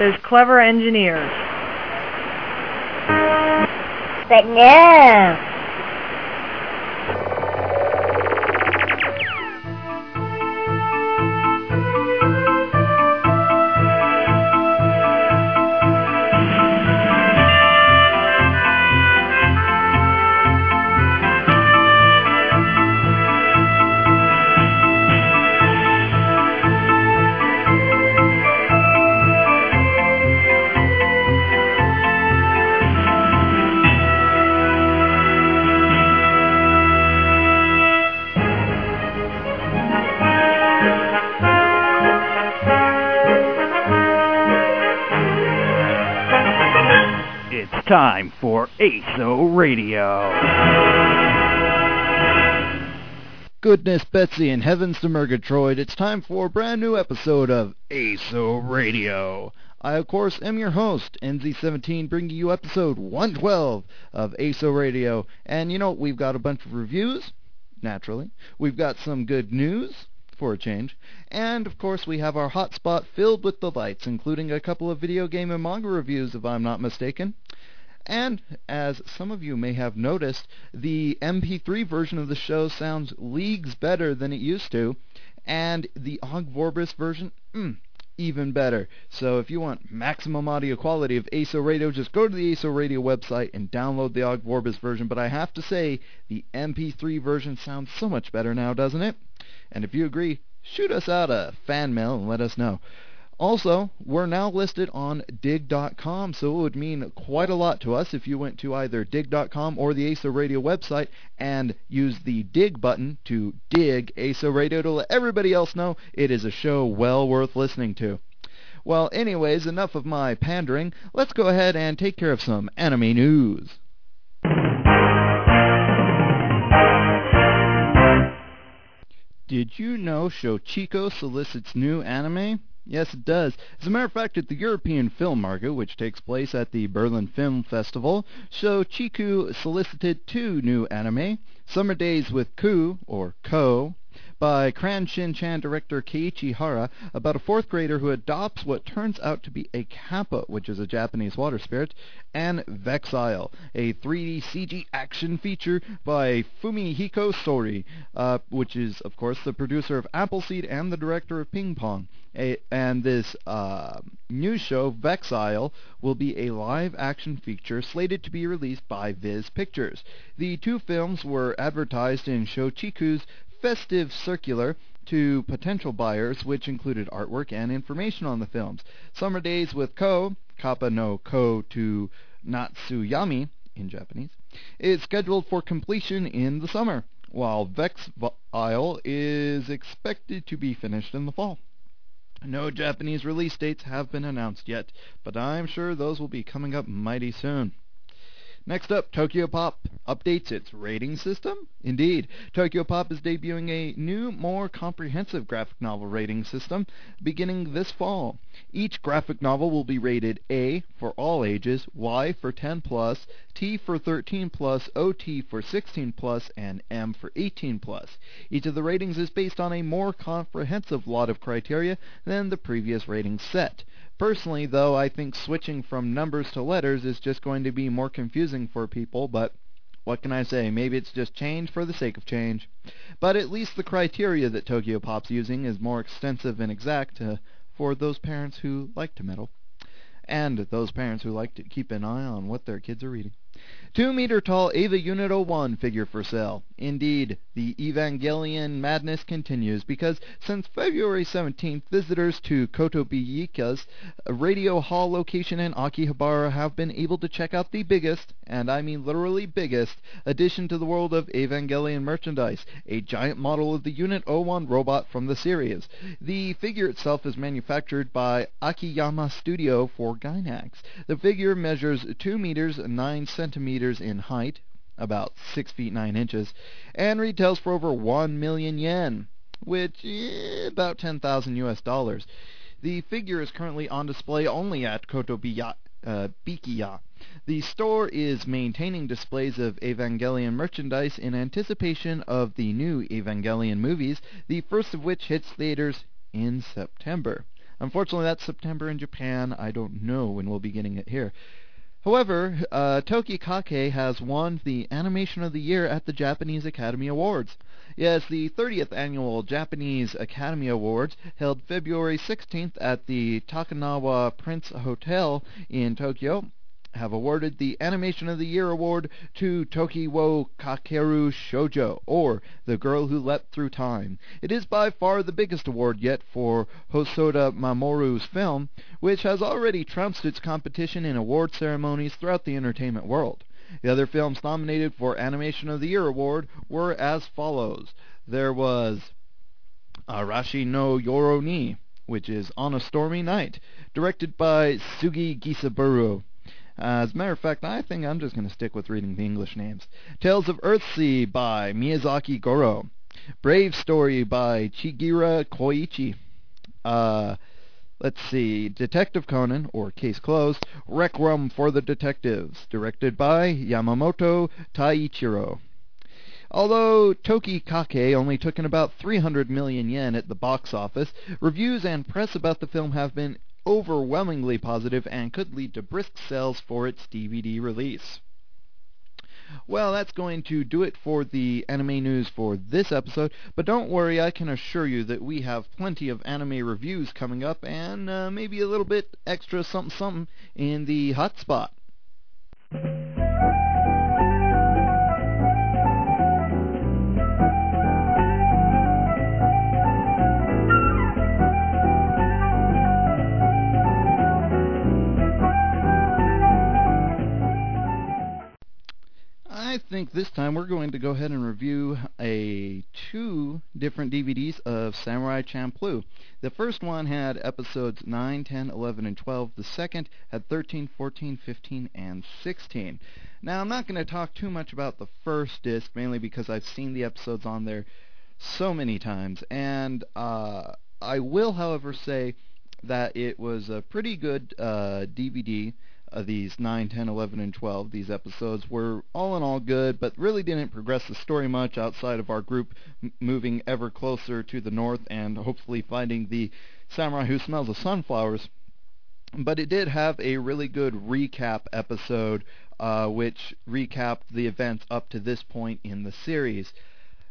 those clever engineers. But no. For ASO Radio. Goodness Betsy and heavens to Murgatroyd, it's time for a brand new episode of ASO Radio. I, of course, am your host, NZ17, bringing you episode 112 of ASO Radio. And, you know, we've got a bunch of reviews, naturally. We've got some good news, for a change. And, of course, we have our hotspot filled with delights, including a couple of video game and manga reviews, if I'm not mistaken. And, as some of you may have noticed, the MP3 version of the show sounds leagues better than it used to, and the Ogg Vorbis version, mm, even better. So if you want maximum audio quality of ASO Radio, just go to the ASO Radio website and download the Ogg Vorbis version. But I have to say, the MP3 version sounds so much better now, doesn't it? And if you agree, shoot us out a fan mail and let us know. Also, we're now listed on digg.com, so it would mean quite a lot to us if you went to either digg.com or the ASO Radio website and used the dig button to dig ASO Radio to let everybody else know it is a show well worth listening to. Well, anyways, enough of my pandering. Let's go ahead and take care of some anime news. Did you know Shochiku solicits new anime? Yes, it does. As a matter of fact, at the European Film Market, which takes place at the Berlin Film Festival, Shochiku solicited two new anime, Summer Days with Ku, or Ko, by Crayon Shin-chan director Keiichi Hara about a fourth grader who adopts what turns out to be a kappa, which is a Japanese water spirit, and Vexille, a 3D CG action feature by Fumihiko Sori, uh, which is, of course, the producer of Appleseed and the director of Ping Pong. A, and this uh, new show, Vexille, will be a live-action feature slated to be released by Viz Pictures. The two films were advertised in Shochiku's festive circular to potential buyers, which included artwork and information on the films. Summer Days with Ko, Kappa no Ko to Natsuyami in Japanese, is scheduled for completion in the summer, while Vexille is expected to be finished in the fall. No Japanese release dates have been announced yet, but I'm sure those will be coming up mighty soon. Next up, Tokyo Pop updates its rating system. Indeed, Tokyo Pop is debuting a new, more comprehensive graphic novel rating system beginning this fall. Each graphic novel will be rated A for all ages, Y for 10 plus, T for 13 plus, OT for 16 plus, and M for 18 plus. Each of the ratings is based on a more comprehensive lot of criteria than the previous rating set. Personally, though, I think switching from numbers to letters is just going to be more confusing for people, but what can I say? Maybe it's just change for the sake of change. But at least the criteria that Tokyo Pop's using is more extensive and exact uh, for those parents who like to meddle. And those parents who like to keep an eye on what their kids are reading. Two meter tall Eva Unit 01 figure for sale. Indeed, the Evangelion madness continues because since February 17th, visitors to Kotobukiya's radio hall location in Akihabara have been able to check out the biggest, and I mean literally biggest, addition to the world of Evangelion merchandise, a giant model of the Unit 01 robot from the series. The figure itself is manufactured by Akiyama Studio for Gainax. The figure measures 2 meters 9 centimeters in height, about 6 feet 9 inches, and retails for over 1 million yen, which is about 10,000 US dollars. The figure is currently on display only at Kotobukiya. Uh. The store is maintaining displays of Evangelion merchandise in anticipation of the new Evangelion movies, the first of which hits theaters in September. Unfortunately, that's September in Japan. I don't know when we'll be getting it here. However, uh, Toki Kake has won the Animation of the Year at the Japanese Academy Awards. Yes, the 30th annual Japanese Academy Awards, held February 16th at the Takanawa Prince Hotel in Tokyo, have awarded the Animation of the Year award to Toki wo Kakeru Shoujo, or The Girl Who Leapt Through Time. It is by far the biggest award yet for Hosoda Mamoru's film, which has already trounced its competition in award ceremonies throughout the entertainment world. The other films nominated for Animation of the Year award were as follows. There was Arashi no Yoru ni, which is On a Stormy Night, directed by Sugi Gisaburo. Uh, as a matter of fact, I think I'm just going to stick with reading the English names. Tales of Earthsea by Miyazaki Goro. Brave Story by Chigira Koichi. Uh, let's see, Detective Conan, or Case Closed, Requiem for the Detectives, directed by Yamamoto Taichiro. Although Toki Kake only took in about 300 million yen at the box office, reviews and press about the film have been overwhelmingly positive and could lead to brisk sales for its DVD release. Well, that's going to do it for the anime news for this episode, but don't worry, I can assure you that we have plenty of anime reviews coming up and uh, maybe a little bit extra something something in the hot spot. Think this time we're going to go ahead and review a two different DVDs of Samurai Champloo. The first one had episodes 9, 10, 11, and 12. The second had 13, 14, 15, and 16. Now, I'm not going to talk too much about the first disc, mainly because I've seen the episodes on there so many times. And uh, I will, however, say that it was a pretty good uh, DVD uh, these 9, 10, 11, and 12. These episodes were all in all good, but really didn't progress the story much outside of our group m- moving ever closer to the north and hopefully finding the samurai who smells of sunflowers. But it did have a really good recap episode, uh, which recapped the events up to this point in the series.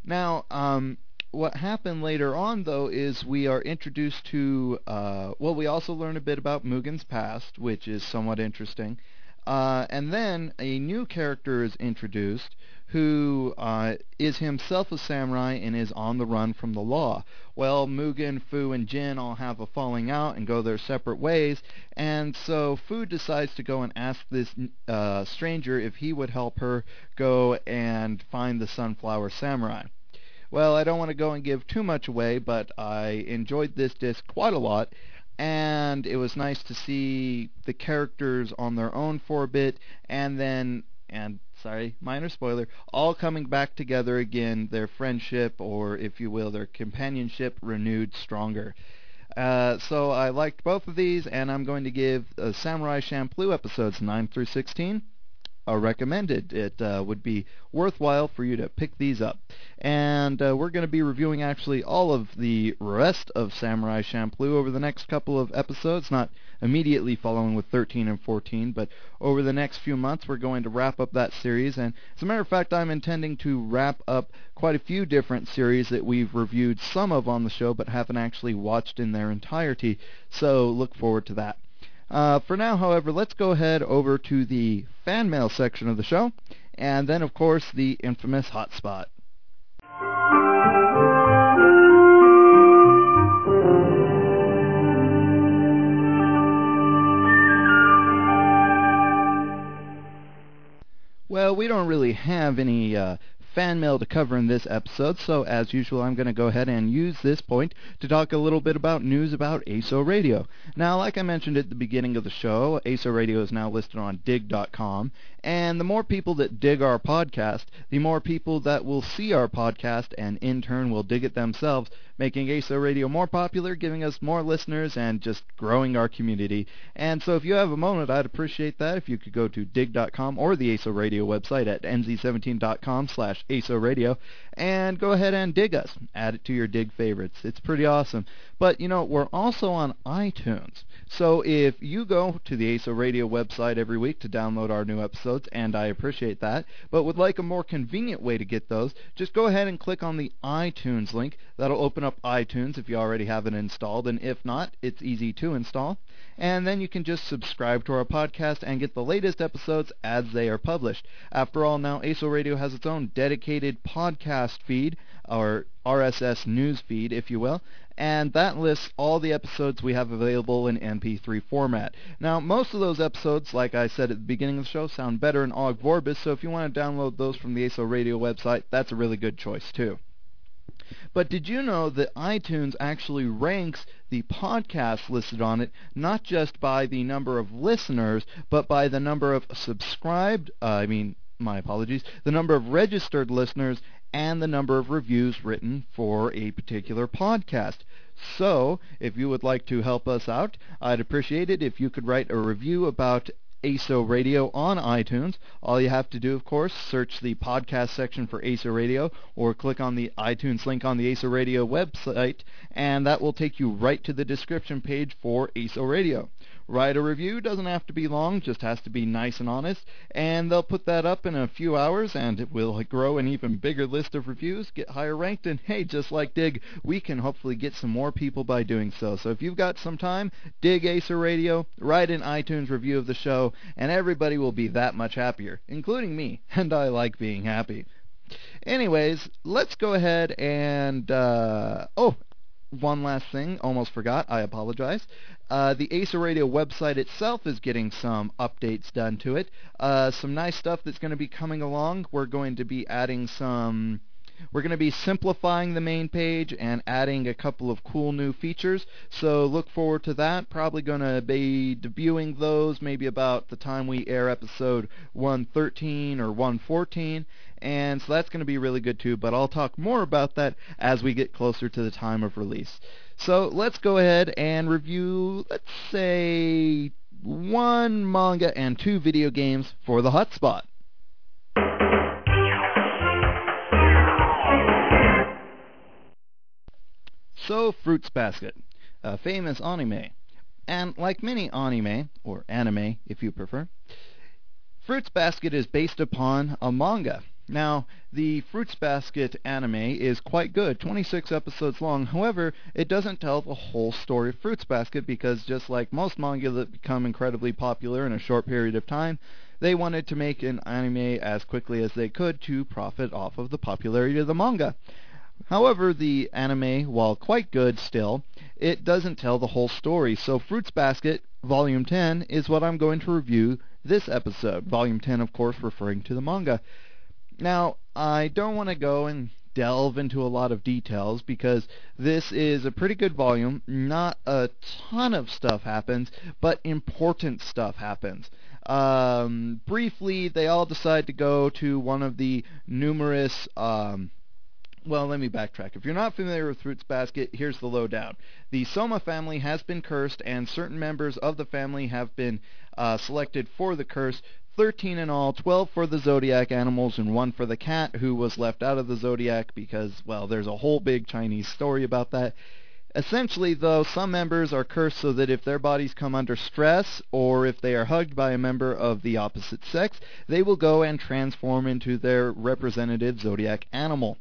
Now, um, what happened later on, though, is we are introduced to, uh, well, we also learn a bit about Mugen's past, which is somewhat interesting. Uh, and then a new character is introduced who uh, is himself a samurai and is on the run from the law. Well, Mugen, Fu, and Jin all have a falling out and go their separate ways, and so Fu decides to go and ask this uh, stranger if he would help her go and find the Sunflower Samurai. Well, I don't want to go and give too much away, but I enjoyed this disc quite a lot, and it was nice to see the characters on their own for a bit, and then, and sorry, minor spoiler, all coming back together again, their friendship, or if you will, their companionship renewed stronger. Uh, so I liked both of these, and I'm going to give uh, Samurai Champloo episodes 9 through 16 recommended. It uh, would be worthwhile for you to pick these up. And uh, we're going to be reviewing actually all of the rest of Samurai Champloo over the next couple of episodes, not immediately following with 13 and 14, but over the next few months we're going to wrap up that series. And as a matter of fact, I'm intending to wrap up quite a few different series that we've reviewed some of on the show but haven't actually watched in their entirety. So look forward to that. Uh, for now, however, let's go ahead over to the fan mail section of the show, and then, of course, the infamous hotspot. Well, we don't really have any uh, fan mail to cover in this episode, so as usual, I'm going to go ahead and use this point to talk a little bit about news about ASO Radio. Now, like I mentioned at the beginning of the show, ASO Radio is now listed on digg.com, and the more people that dig our podcast, the more people that will see our podcast and in turn will dig it themselves, making ASO Radio more popular, giving us more listeners, and just growing our community. And so if you have a moment, I'd appreciate that if you could go to digg.com or the ASO Radio website at nz17.com slash ASO Radio and go ahead and dig us. Add it to your dig favorites. It's pretty awesome. But, you know, we're also on iTunes. So if you go to the ASO Radio website every week to download our new episodes, and I appreciate that, but would like a more convenient way to get those, just go ahead and click on the iTunes link. That'll open up iTunes if you already have it installed, and if not, it's easy to install. And then you can just subscribe to our podcast and get the latest episodes as they are published. After all, now ASO Radio has its own dedicated podcast feed, or RSS news feed, if you will, and that lists all the episodes we have available in MP3 format. Now, most of those episodes, like I said at the beginning of the show, sound better in Ogg Vorbis, so if you want to download those from the ASO Radio website, that's a really good choice too. But did you know that iTunes actually ranks the podcasts listed on it not just by the number of listeners, but by the number of subscribed, uh, I mean, my apologies, the number of registered listeners and the number of reviews written for a particular podcast. So, if you would like to help us out, I'd appreciate it if you could write a review about ASO Radio on iTunes. All you have to do, of course, search the podcast section for ASO Radio or click on the iTunes link on the ASO Radio website, and that will take you right to the description page for ASO Radio. Write a review. Doesn't have to be long, just has to be nice and honest. And they'll put that up in a few hours, and it will grow an even bigger list of reviews, get higher ranked, and hey, just like Digg, we can hopefully get some more people by doing so. So if you've got some time, dig ASO Radio, write an iTunes review of the show, and everybody will be that much happier, including me, and I like being happy. Anyways, let's go ahead and uh, oh, one last thing, almost forgot. I apologize. Uh, the ASO Radio website itself is getting some updates done to it. Uh, some nice stuff that's going to be coming along. We're going to be adding some we're going to be simplifying the main page and adding a couple of cool new features, so look forward to that. Probably going to be debuting those maybe about the time we air episode 113 or 114, and so that's going to be really good too, but I'll talk more about that as we get closer to the time of release. So let's go ahead and review, let's say, one manga and two video games for the hotspot. So, Fruits Basket, a famous anime. And like many anime, or anime if you prefer, Fruits Basket is based upon a manga. Now, the Fruits Basket anime is quite good, 26 episodes long. However, it doesn't tell the whole story of Fruits Basket because just like most manga that become incredibly popular in a short period of time, they wanted to make an anime as quickly as they could to profit off of the popularity of the manga. However, the anime, while quite good still, it doesn't tell the whole story. So Fruits Basket Volume 10 is what I'm going to review this episode. Volume 10, of course, referring to the manga. Now, I don't want to go and delve into a lot of details because this is a pretty good volume. Not a ton of stuff happens, but important stuff happens. Um, briefly, they all decide to go to one of the numerous um, well, let me backtrack. If you're not familiar with Fruits Basket, here's the lowdown. The Soma family has been cursed, and certain members of the family have been uh, selected for the curse. 13 in all, 12 for the zodiac animals, and one for the cat, who was left out of the zodiac because, well, there's a whole big Chinese story about that. Essentially, though, some members are cursed so that if their bodies come under stress or if they are hugged by a member of the opposite sex, they will go and transform into their representative zodiac animal.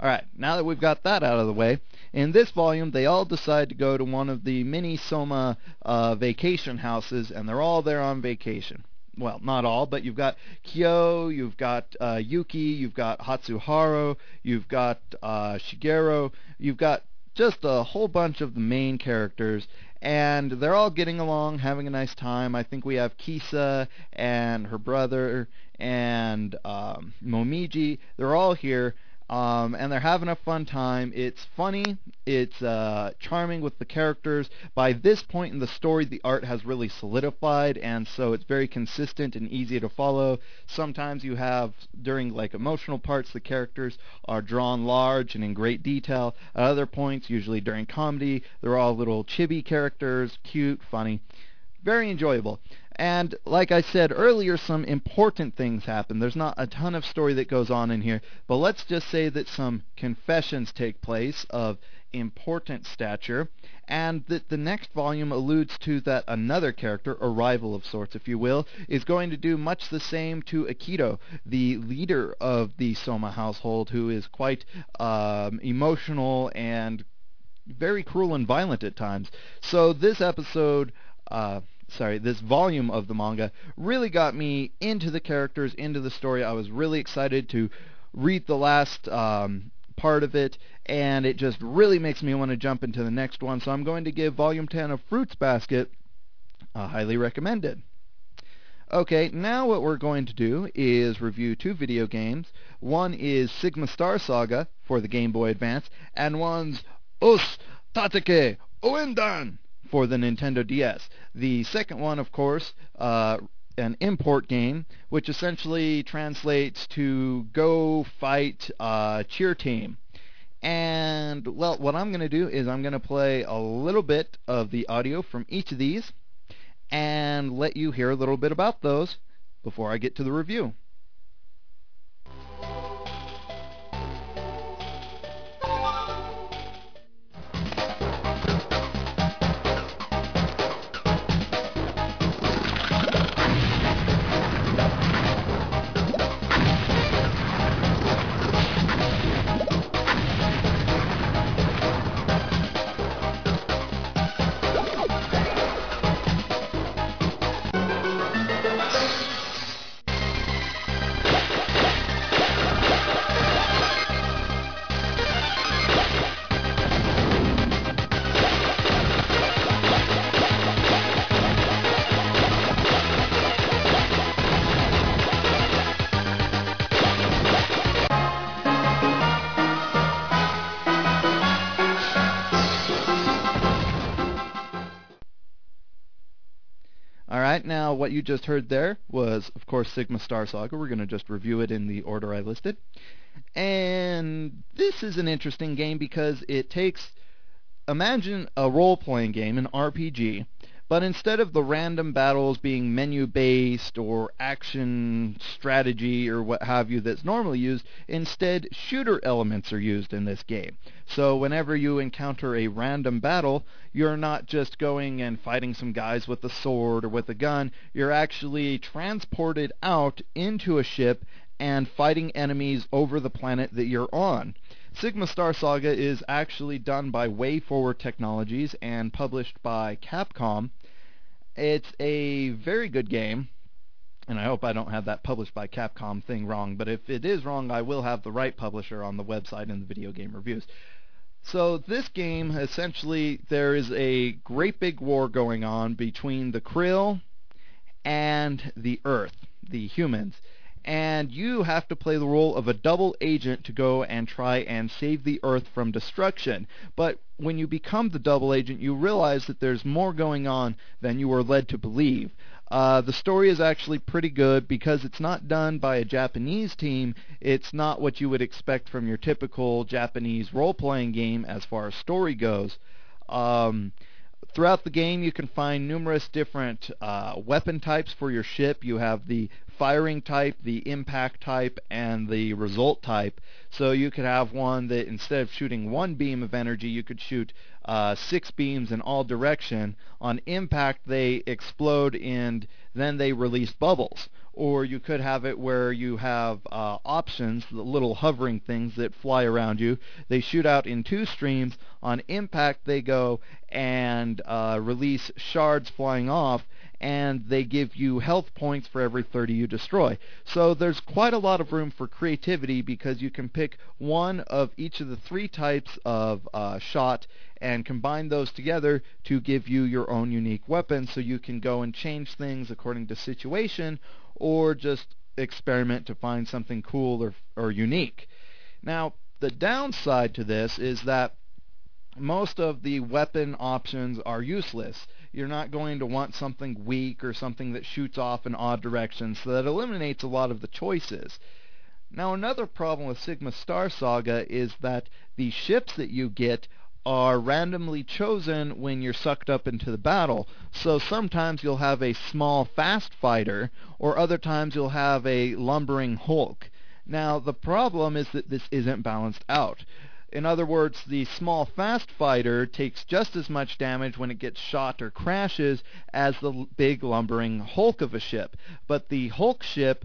All right, now that we've got that out of the way, in this volume they all decide to go to one of the mini Soma uh, vacation houses, and they're all there on vacation. Well, not all, but you've got Kyo, you've got uh, Yuki, you've got Hatsuharu, you've got uh, Shigure, you've got just a whole bunch of the main characters, and they're all getting along, having a nice time. I think we have Kisa and her brother and um, Momiji. They're all here Um, and they're having a fun time. It's funny. It's uh, charming with the characters. By this point in the story, the art has really solidified, and so it's very consistent and easy to follow. Sometimes you have, during like emotional parts, the characters are drawn large and in great detail. At other points, usually during comedy, they're all little chibi characters, cute, funny. Very enjoyable. And like I said earlier, some important things happen. There's not a ton of story that goes on in here, but let's just say that some confessions take place of important stature, and that the next volume alludes to that another character, a rival of sorts, if you will, is going to do much the same to Akito, the leader of the Soma household, who is quite um, emotional and very cruel and violent at times. So this episode... Uh, sorry, this volume of the manga really got me into the characters, into the story. I was really excited to read the last um, part of it, and it just really makes me want to jump into the next one. So I'm going to give Volume 10 of Fruits Basket uh, highly recommended. Okay, now what we're going to do is review two video games. One is Sigma Star Saga for the Game Boy Advance, and one's Us Tateke Ouendan for the Nintendo DS. The second one, of course, uh, an import game, which essentially translates to go fight uh, cheer team. And, well, what I'm going to do is I'm going to play a little bit of the audio from each of these and let you hear a little bit about those before I get to the review. All right, now what you just heard there was, of course, Sigma Star Saga. We're going to just review it in the order I listed. And this is an interesting game because it takes, imagine a role-playing game, an RPG, but instead of the random battles being menu-based or action strategy or what have you that's normally used, instead shooter elements are used in this game. So whenever you encounter a random battle, you're not just going and fighting some guys with a sword or with a gun. You're actually transported out into a ship and fighting enemies over the planet that you're on. Sigma Star Saga is actually done by WayForward Technologies and published by Capcom. It's a very good game, and I hope I don't have that published by Capcom thing wrong, but if it is wrong, I will have the right publisher on the website in the video game reviews. So this game, essentially, there is a great big war going on between the Krill and the Earth, the humans and you have to play the role of a double agent to go and try and save the Earth from destruction. But when you become the double agent, you realize that there's more going on than you were led to believe. Uh, the story is actually pretty good because it's not done by a Japanese team. It's not what you would expect from your typical Japanese role-playing game as far as story goes. Um, throughout the game, you can find numerous different uh, weapon types for your ship. You have the firing type, the impact type, and the result type. So you could have one that instead of shooting one beam of energy, you could shoot uh, six beams in all direction. On impact, they explode and then they release bubbles. Or you could have it where you have uh, options, the little hovering things that fly around you. They shoot out in two streams. On impact, they go and uh, release shards flying off and they give you health points for every 30 you destroy. So there's quite a lot of room for creativity because you can pick one of each of the three types of uh, shot and combine those together to give you your own unique weapon so you can go and change things according to situation or just experiment to find something cool or, or unique. Now, the downside to this is that most of the weapon options are useless. You're not going to want something weak or something that shoots off in odd directions, so that eliminates a lot of the choices. Now another problem with Sigma Star Saga is that the ships that you get are randomly chosen when you're sucked up into the battle. So sometimes you'll have a small fast fighter, or other times you'll have a lumbering Hulk. Now the problem is that this isn't balanced out. In other words, the small fast fighter takes just as much damage when it gets shot or crashes as the big lumbering Hulk of a ship. But the Hulk ship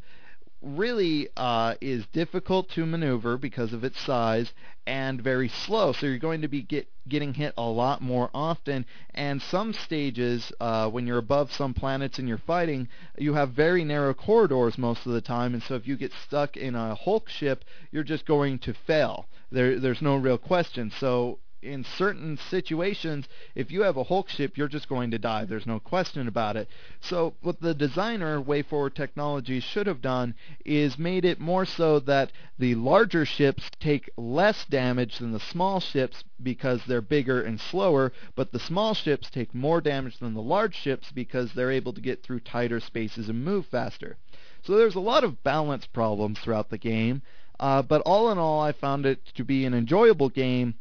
really uh, is difficult to maneuver because of its size and very slow. So you're going to be get, getting hit a lot more often. And some stages, uh, when you're above some planets and you're fighting, you have very narrow corridors most of the time. And so if you get stuck in a Hulk ship, you're just going to fail. There, there's no real question. So in certain situations, if you have a Hulk ship, you're just going to die. There's no question about it. So what the designer, WayForward Technologies, should have done is made it more so that the larger ships take less damage than the small ships because they're bigger and slower, but the small ships take more damage than the large ships because they're able to get through tighter spaces and move faster. So there's a lot of balance problems throughout the game. Uh, but all in all, I found it to be an enjoyable game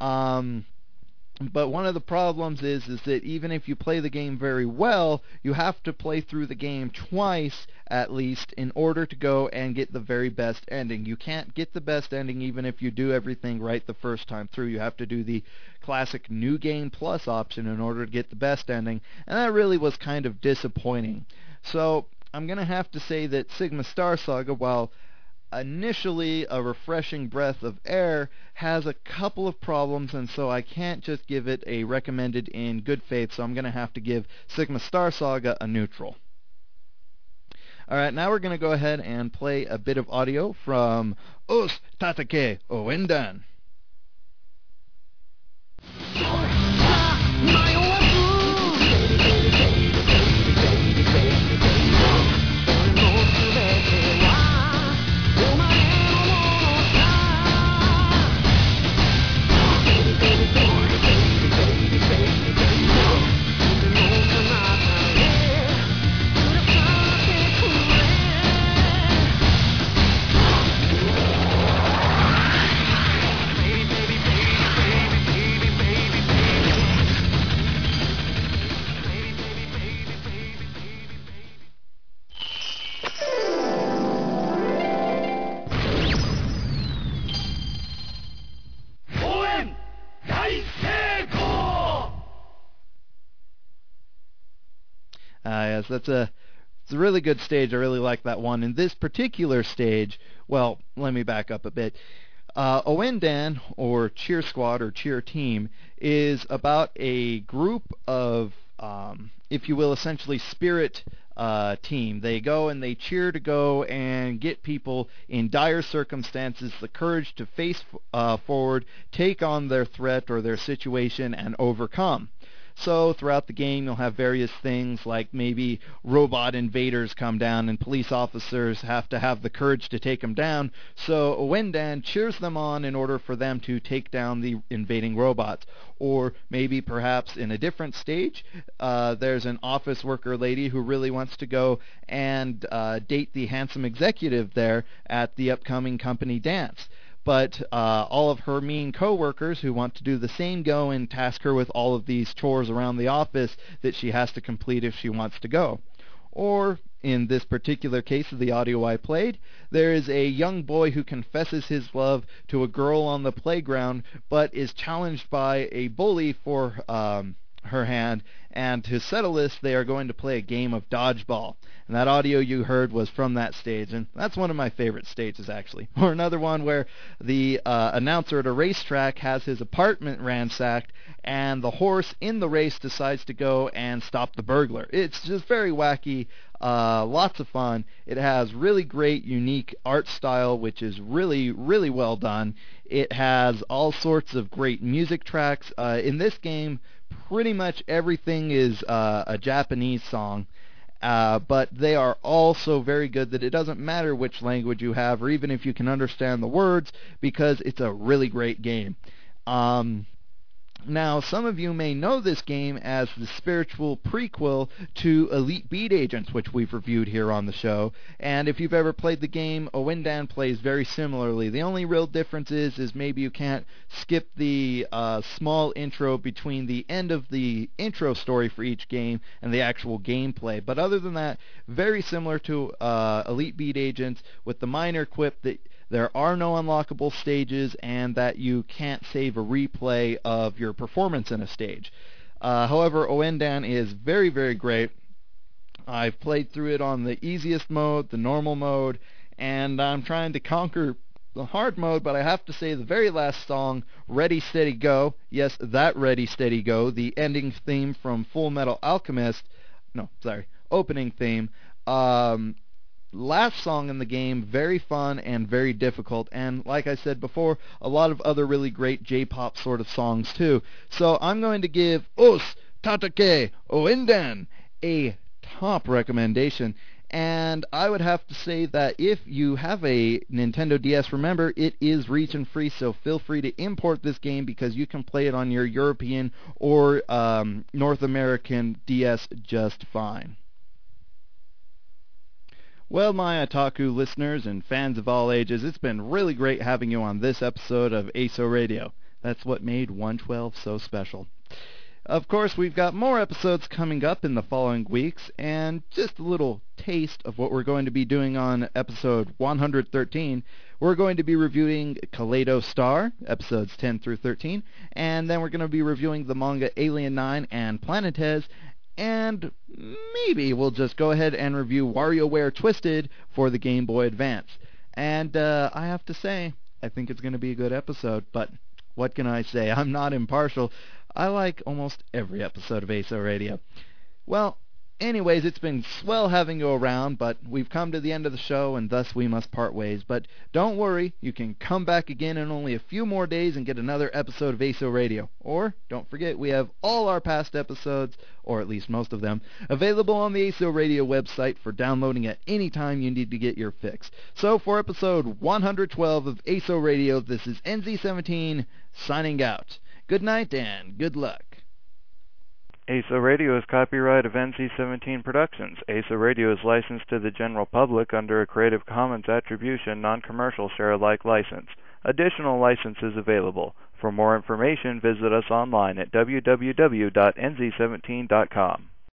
um, but one of the problems is is that even if you play the game very well, you have to play through the game twice at least in order to go and get the very best ending. You can't get the best ending even if you do everything right the first time through. You have to do the classic new game plus option in order to get the best ending, and that really was kind of disappointing. So, I'm going to have to say that Sigma Star Saga while initially a refreshing breath of air has a couple of problems and so I can't just give it a recommended in good faith so I'm going to have to give Sigma Star Saga a neutral. Alright, now we're going to go ahead and play a bit of audio from Osu Tatakae Ouendan. That's a it's a really good stage. I really like that one. In this particular stage, well, let me back up a bit. Uh, Ouendan, or Cheer Squad, or Cheer Team, is about a group of, um, if you will, essentially spirit uh, team. They go and they cheer to go and get people in dire circumstances the courage to face uh, forward, take on their threat or their situation, and overcome. So throughout the game, you'll have various things like maybe robot invaders come down and police officers have to have the courage to take them down. So Ouendan cheers them on in order for them to take down the invading robots. Or maybe perhaps in a different stage, uh, there's an office worker lady who really wants to go and uh, date the handsome executive there at the upcoming company dance but uh, all of her mean coworkers who want to do the same go and task her with all of these chores around the office that she has to complete if she wants to go. Or, in this particular case of the audio I played, there is a young boy who confesses his love to a girl on the playground, but is challenged by a bully for um, her hand, and to settle this, they are going to play a game of dodgeball. And that audio you heard was from that stage, and that's one of my favorite stages, actually. Or another one where the uh, announcer at a racetrack has his apartment ransacked, and the horse in the race decides to go and stop the burglar. It's just very wacky, uh, lots of fun. It has really great, unique art style, which is really, really well done. It has all sorts of great music tracks. Uh, in this game, pretty much everything is uh, a Japanese song. Uh, but they are all so very good that it doesn't matter which language you have or even if you can understand the words because it's a really great game. Um, now, some of you may know this game as the spiritual prequel to Elite Beat Agents, which we've reviewed here on the show. And if you've ever played the game, Ouendan plays very similarly. The only real difference is, is maybe you can't skip the uh, small intro between the end of the intro story for each game and the actual gameplay. But other than that, very similar to uh, Elite Beat Agents, with the minor quip that there are no unlockable stages and that you can't save a replay of your performance in a stage. Uh, however, Ouendan is very, very great. I've played through it on the easiest mode, the normal mode, and I'm trying to conquer the hard mode, but I have to say the very last song, Ready Steady Go, yes, that Ready Steady Go, the ending theme from Full Metal Alchemist, no, sorry, opening theme, um, last song in the game, very fun and very difficult. And like I said before, a lot of other really great J-pop sort of songs too. So I'm going to give Osu Tatakae Ouendan a top recommendation. And I would have to say that if you have a Nintendo DS, remember it is region free, so feel free to import this game because you can play it on your European or um, North American DS just fine. Well, my otaku listeners and fans of all ages, it's been really great having you on this episode of ASO Radio. That's what made 112 so special. Of course, we've got more episodes coming up in the following weeks, and just a little taste of what we're going to be doing on episode 113. We're going to be reviewing Kaleido Star, episodes 10 through 13, and then we're going to be reviewing the manga Alien 9 and Planetes, and maybe we'll just go ahead and review WarioWare Twisted for the Game Boy Advance. And uh, I have to say, I think it's going to be a good episode, but what can I say? I'm not impartial. I like almost every episode of ASO Radio. Well, Anyways, it's been swell having you around, but we've come to the end of the show, and thus we must part ways. But don't worry, you can come back again in only a few more days and get another episode of ASO Radio. Or, don't forget, we have all our past episodes, or at least most of them, available on the ASO Radio website for downloading at any time you need to get your fix. So for episode 112 of ASO Radio, this is NZ17 signing out. Good night and good luck. ASO Radio is copyright of NZ17 Productions. ASO Radio is licensed to the general public under a Creative Commons Attribution Non-Commercial Share-alike license. Additional licenses available. For more information, visit us online at www.nz17.com.